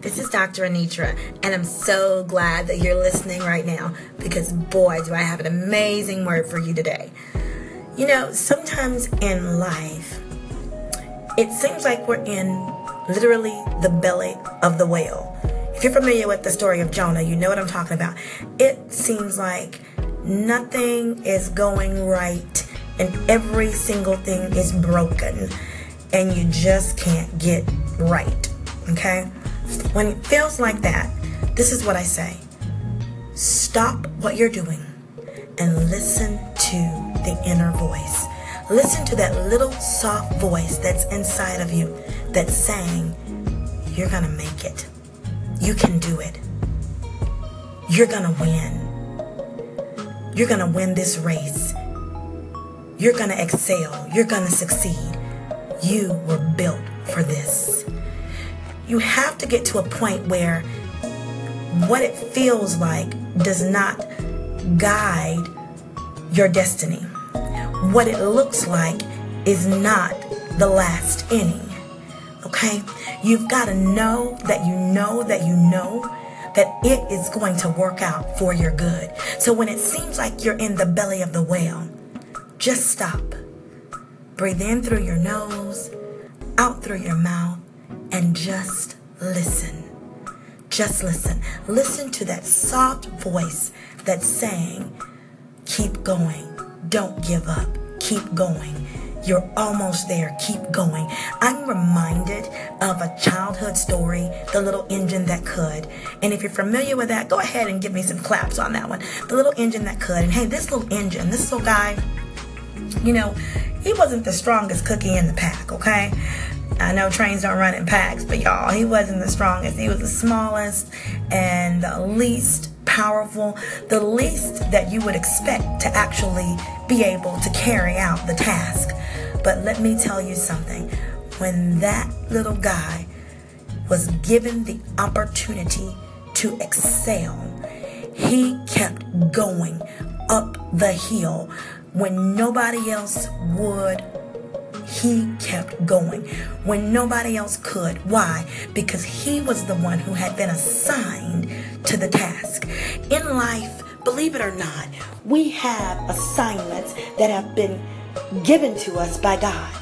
this is Dr. Anitra, and I'm so glad that you're listening right now because, boy, do I have an amazing word for you today. You know, sometimes in life, it seems like we're in literally the belly of the whale. If you're familiar with the story of Jonah, you know what I'm talking about. It seems like nothing is going right and every single thing is broken and you just can't get right. Okay? When it feels like that, this is what I say stop what you're doing and listen to the inner voice. Listen to that little soft voice that's inside of you that's saying, You're going to make it. You can do it. You're going to win. You're going to win this race. You're going to excel. You're going to succeed. You were built for this. You have to get to a point where what it feels like does not guide your destiny. What it looks like is not the last inning. Okay? You've got to know that you know that you know that it is going to work out for your good. So when it seems like you're in the belly of the whale, just stop. Breathe in through your nose, out through your mouth, and just listen. Just listen. Listen to that soft voice that's saying, keep going. Don't give up. Keep going. You're almost there. Keep going. I'm reminded of a childhood story, The Little Engine That Could. And if you're familiar with that, go ahead and give me some claps on that one. The Little Engine That Could. And hey, this little engine, this little guy, you know, he wasn't the strongest cookie in the pack, okay? I know trains don't run in packs, but y'all, he wasn't the strongest. He was the smallest and the least powerful, the least that you would expect to actually be able to carry out the task. But let me tell you something. When that little guy was given the opportunity to excel, he kept going up the hill when nobody else would, he kept going. When nobody else could. Why? Because he was the one who had been assigned to the task. In life, believe it or not, we have assignments that have been given to us by God.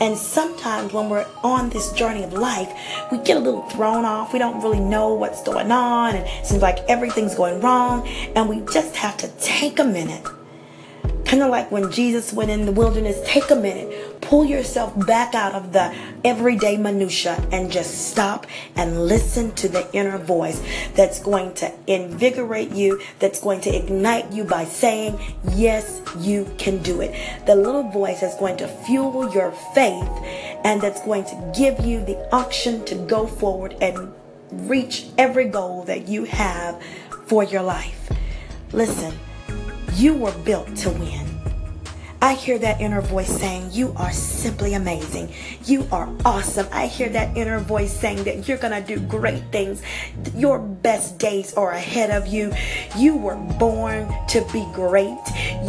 And sometimes when we're on this journey of life, we get a little thrown off. We don't really know what's going on, and it seems like everything's going wrong. And we just have to take a minute Kind of like when Jesus went in the wilderness, take a minute, pull yourself back out of the everyday minutia and just stop and listen to the inner voice that's going to invigorate you, that's going to ignite you by saying, yes, you can do it. The little voice that's going to fuel your faith and that's going to give you the option to go forward and reach every goal that you have for your life. Listen, you were built to win. I hear that inner voice saying, You are simply amazing. You are awesome. I hear that inner voice saying that you're going to do great things. Your best days are ahead of you. You were born to be great.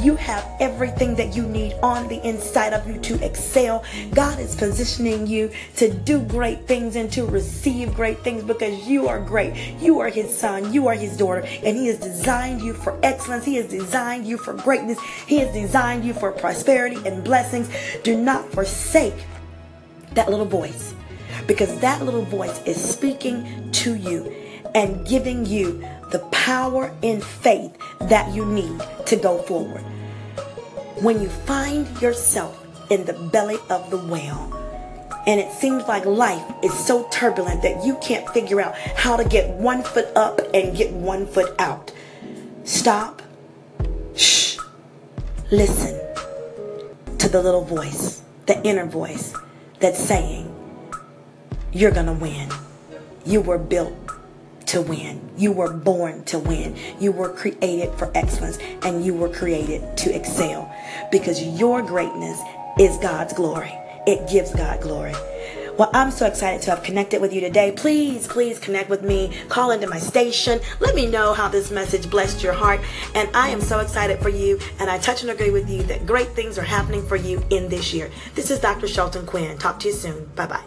You have everything that you need on the inside of you to excel. God is positioning you to do great things and to receive great things because you are great. You are His son. You are His daughter. And He has designed you for excellence. He has designed you for greatness. He has designed you for prosperity and blessings. Do not forsake that little voice because that little voice is speaking to you and giving you the power and faith that you need to go forward. When you find yourself in the belly of the whale, and it seems like life is so turbulent that you can't figure out how to get one foot up and get one foot out. Stop. Shh. Listen to the little voice, the inner voice that's saying, You're going to win. You were built to win. You were born to win. You were created for excellence and you were created to excel because your greatness is God's glory. It gives God glory. Well, I'm so excited to have connected with you today. Please, please connect with me. Call into my station. Let me know how this message blessed your heart. And I am so excited for you. And I touch and agree with you that great things are happening for you in this year. This is Dr. Shelton Quinn. Talk to you soon. Bye bye.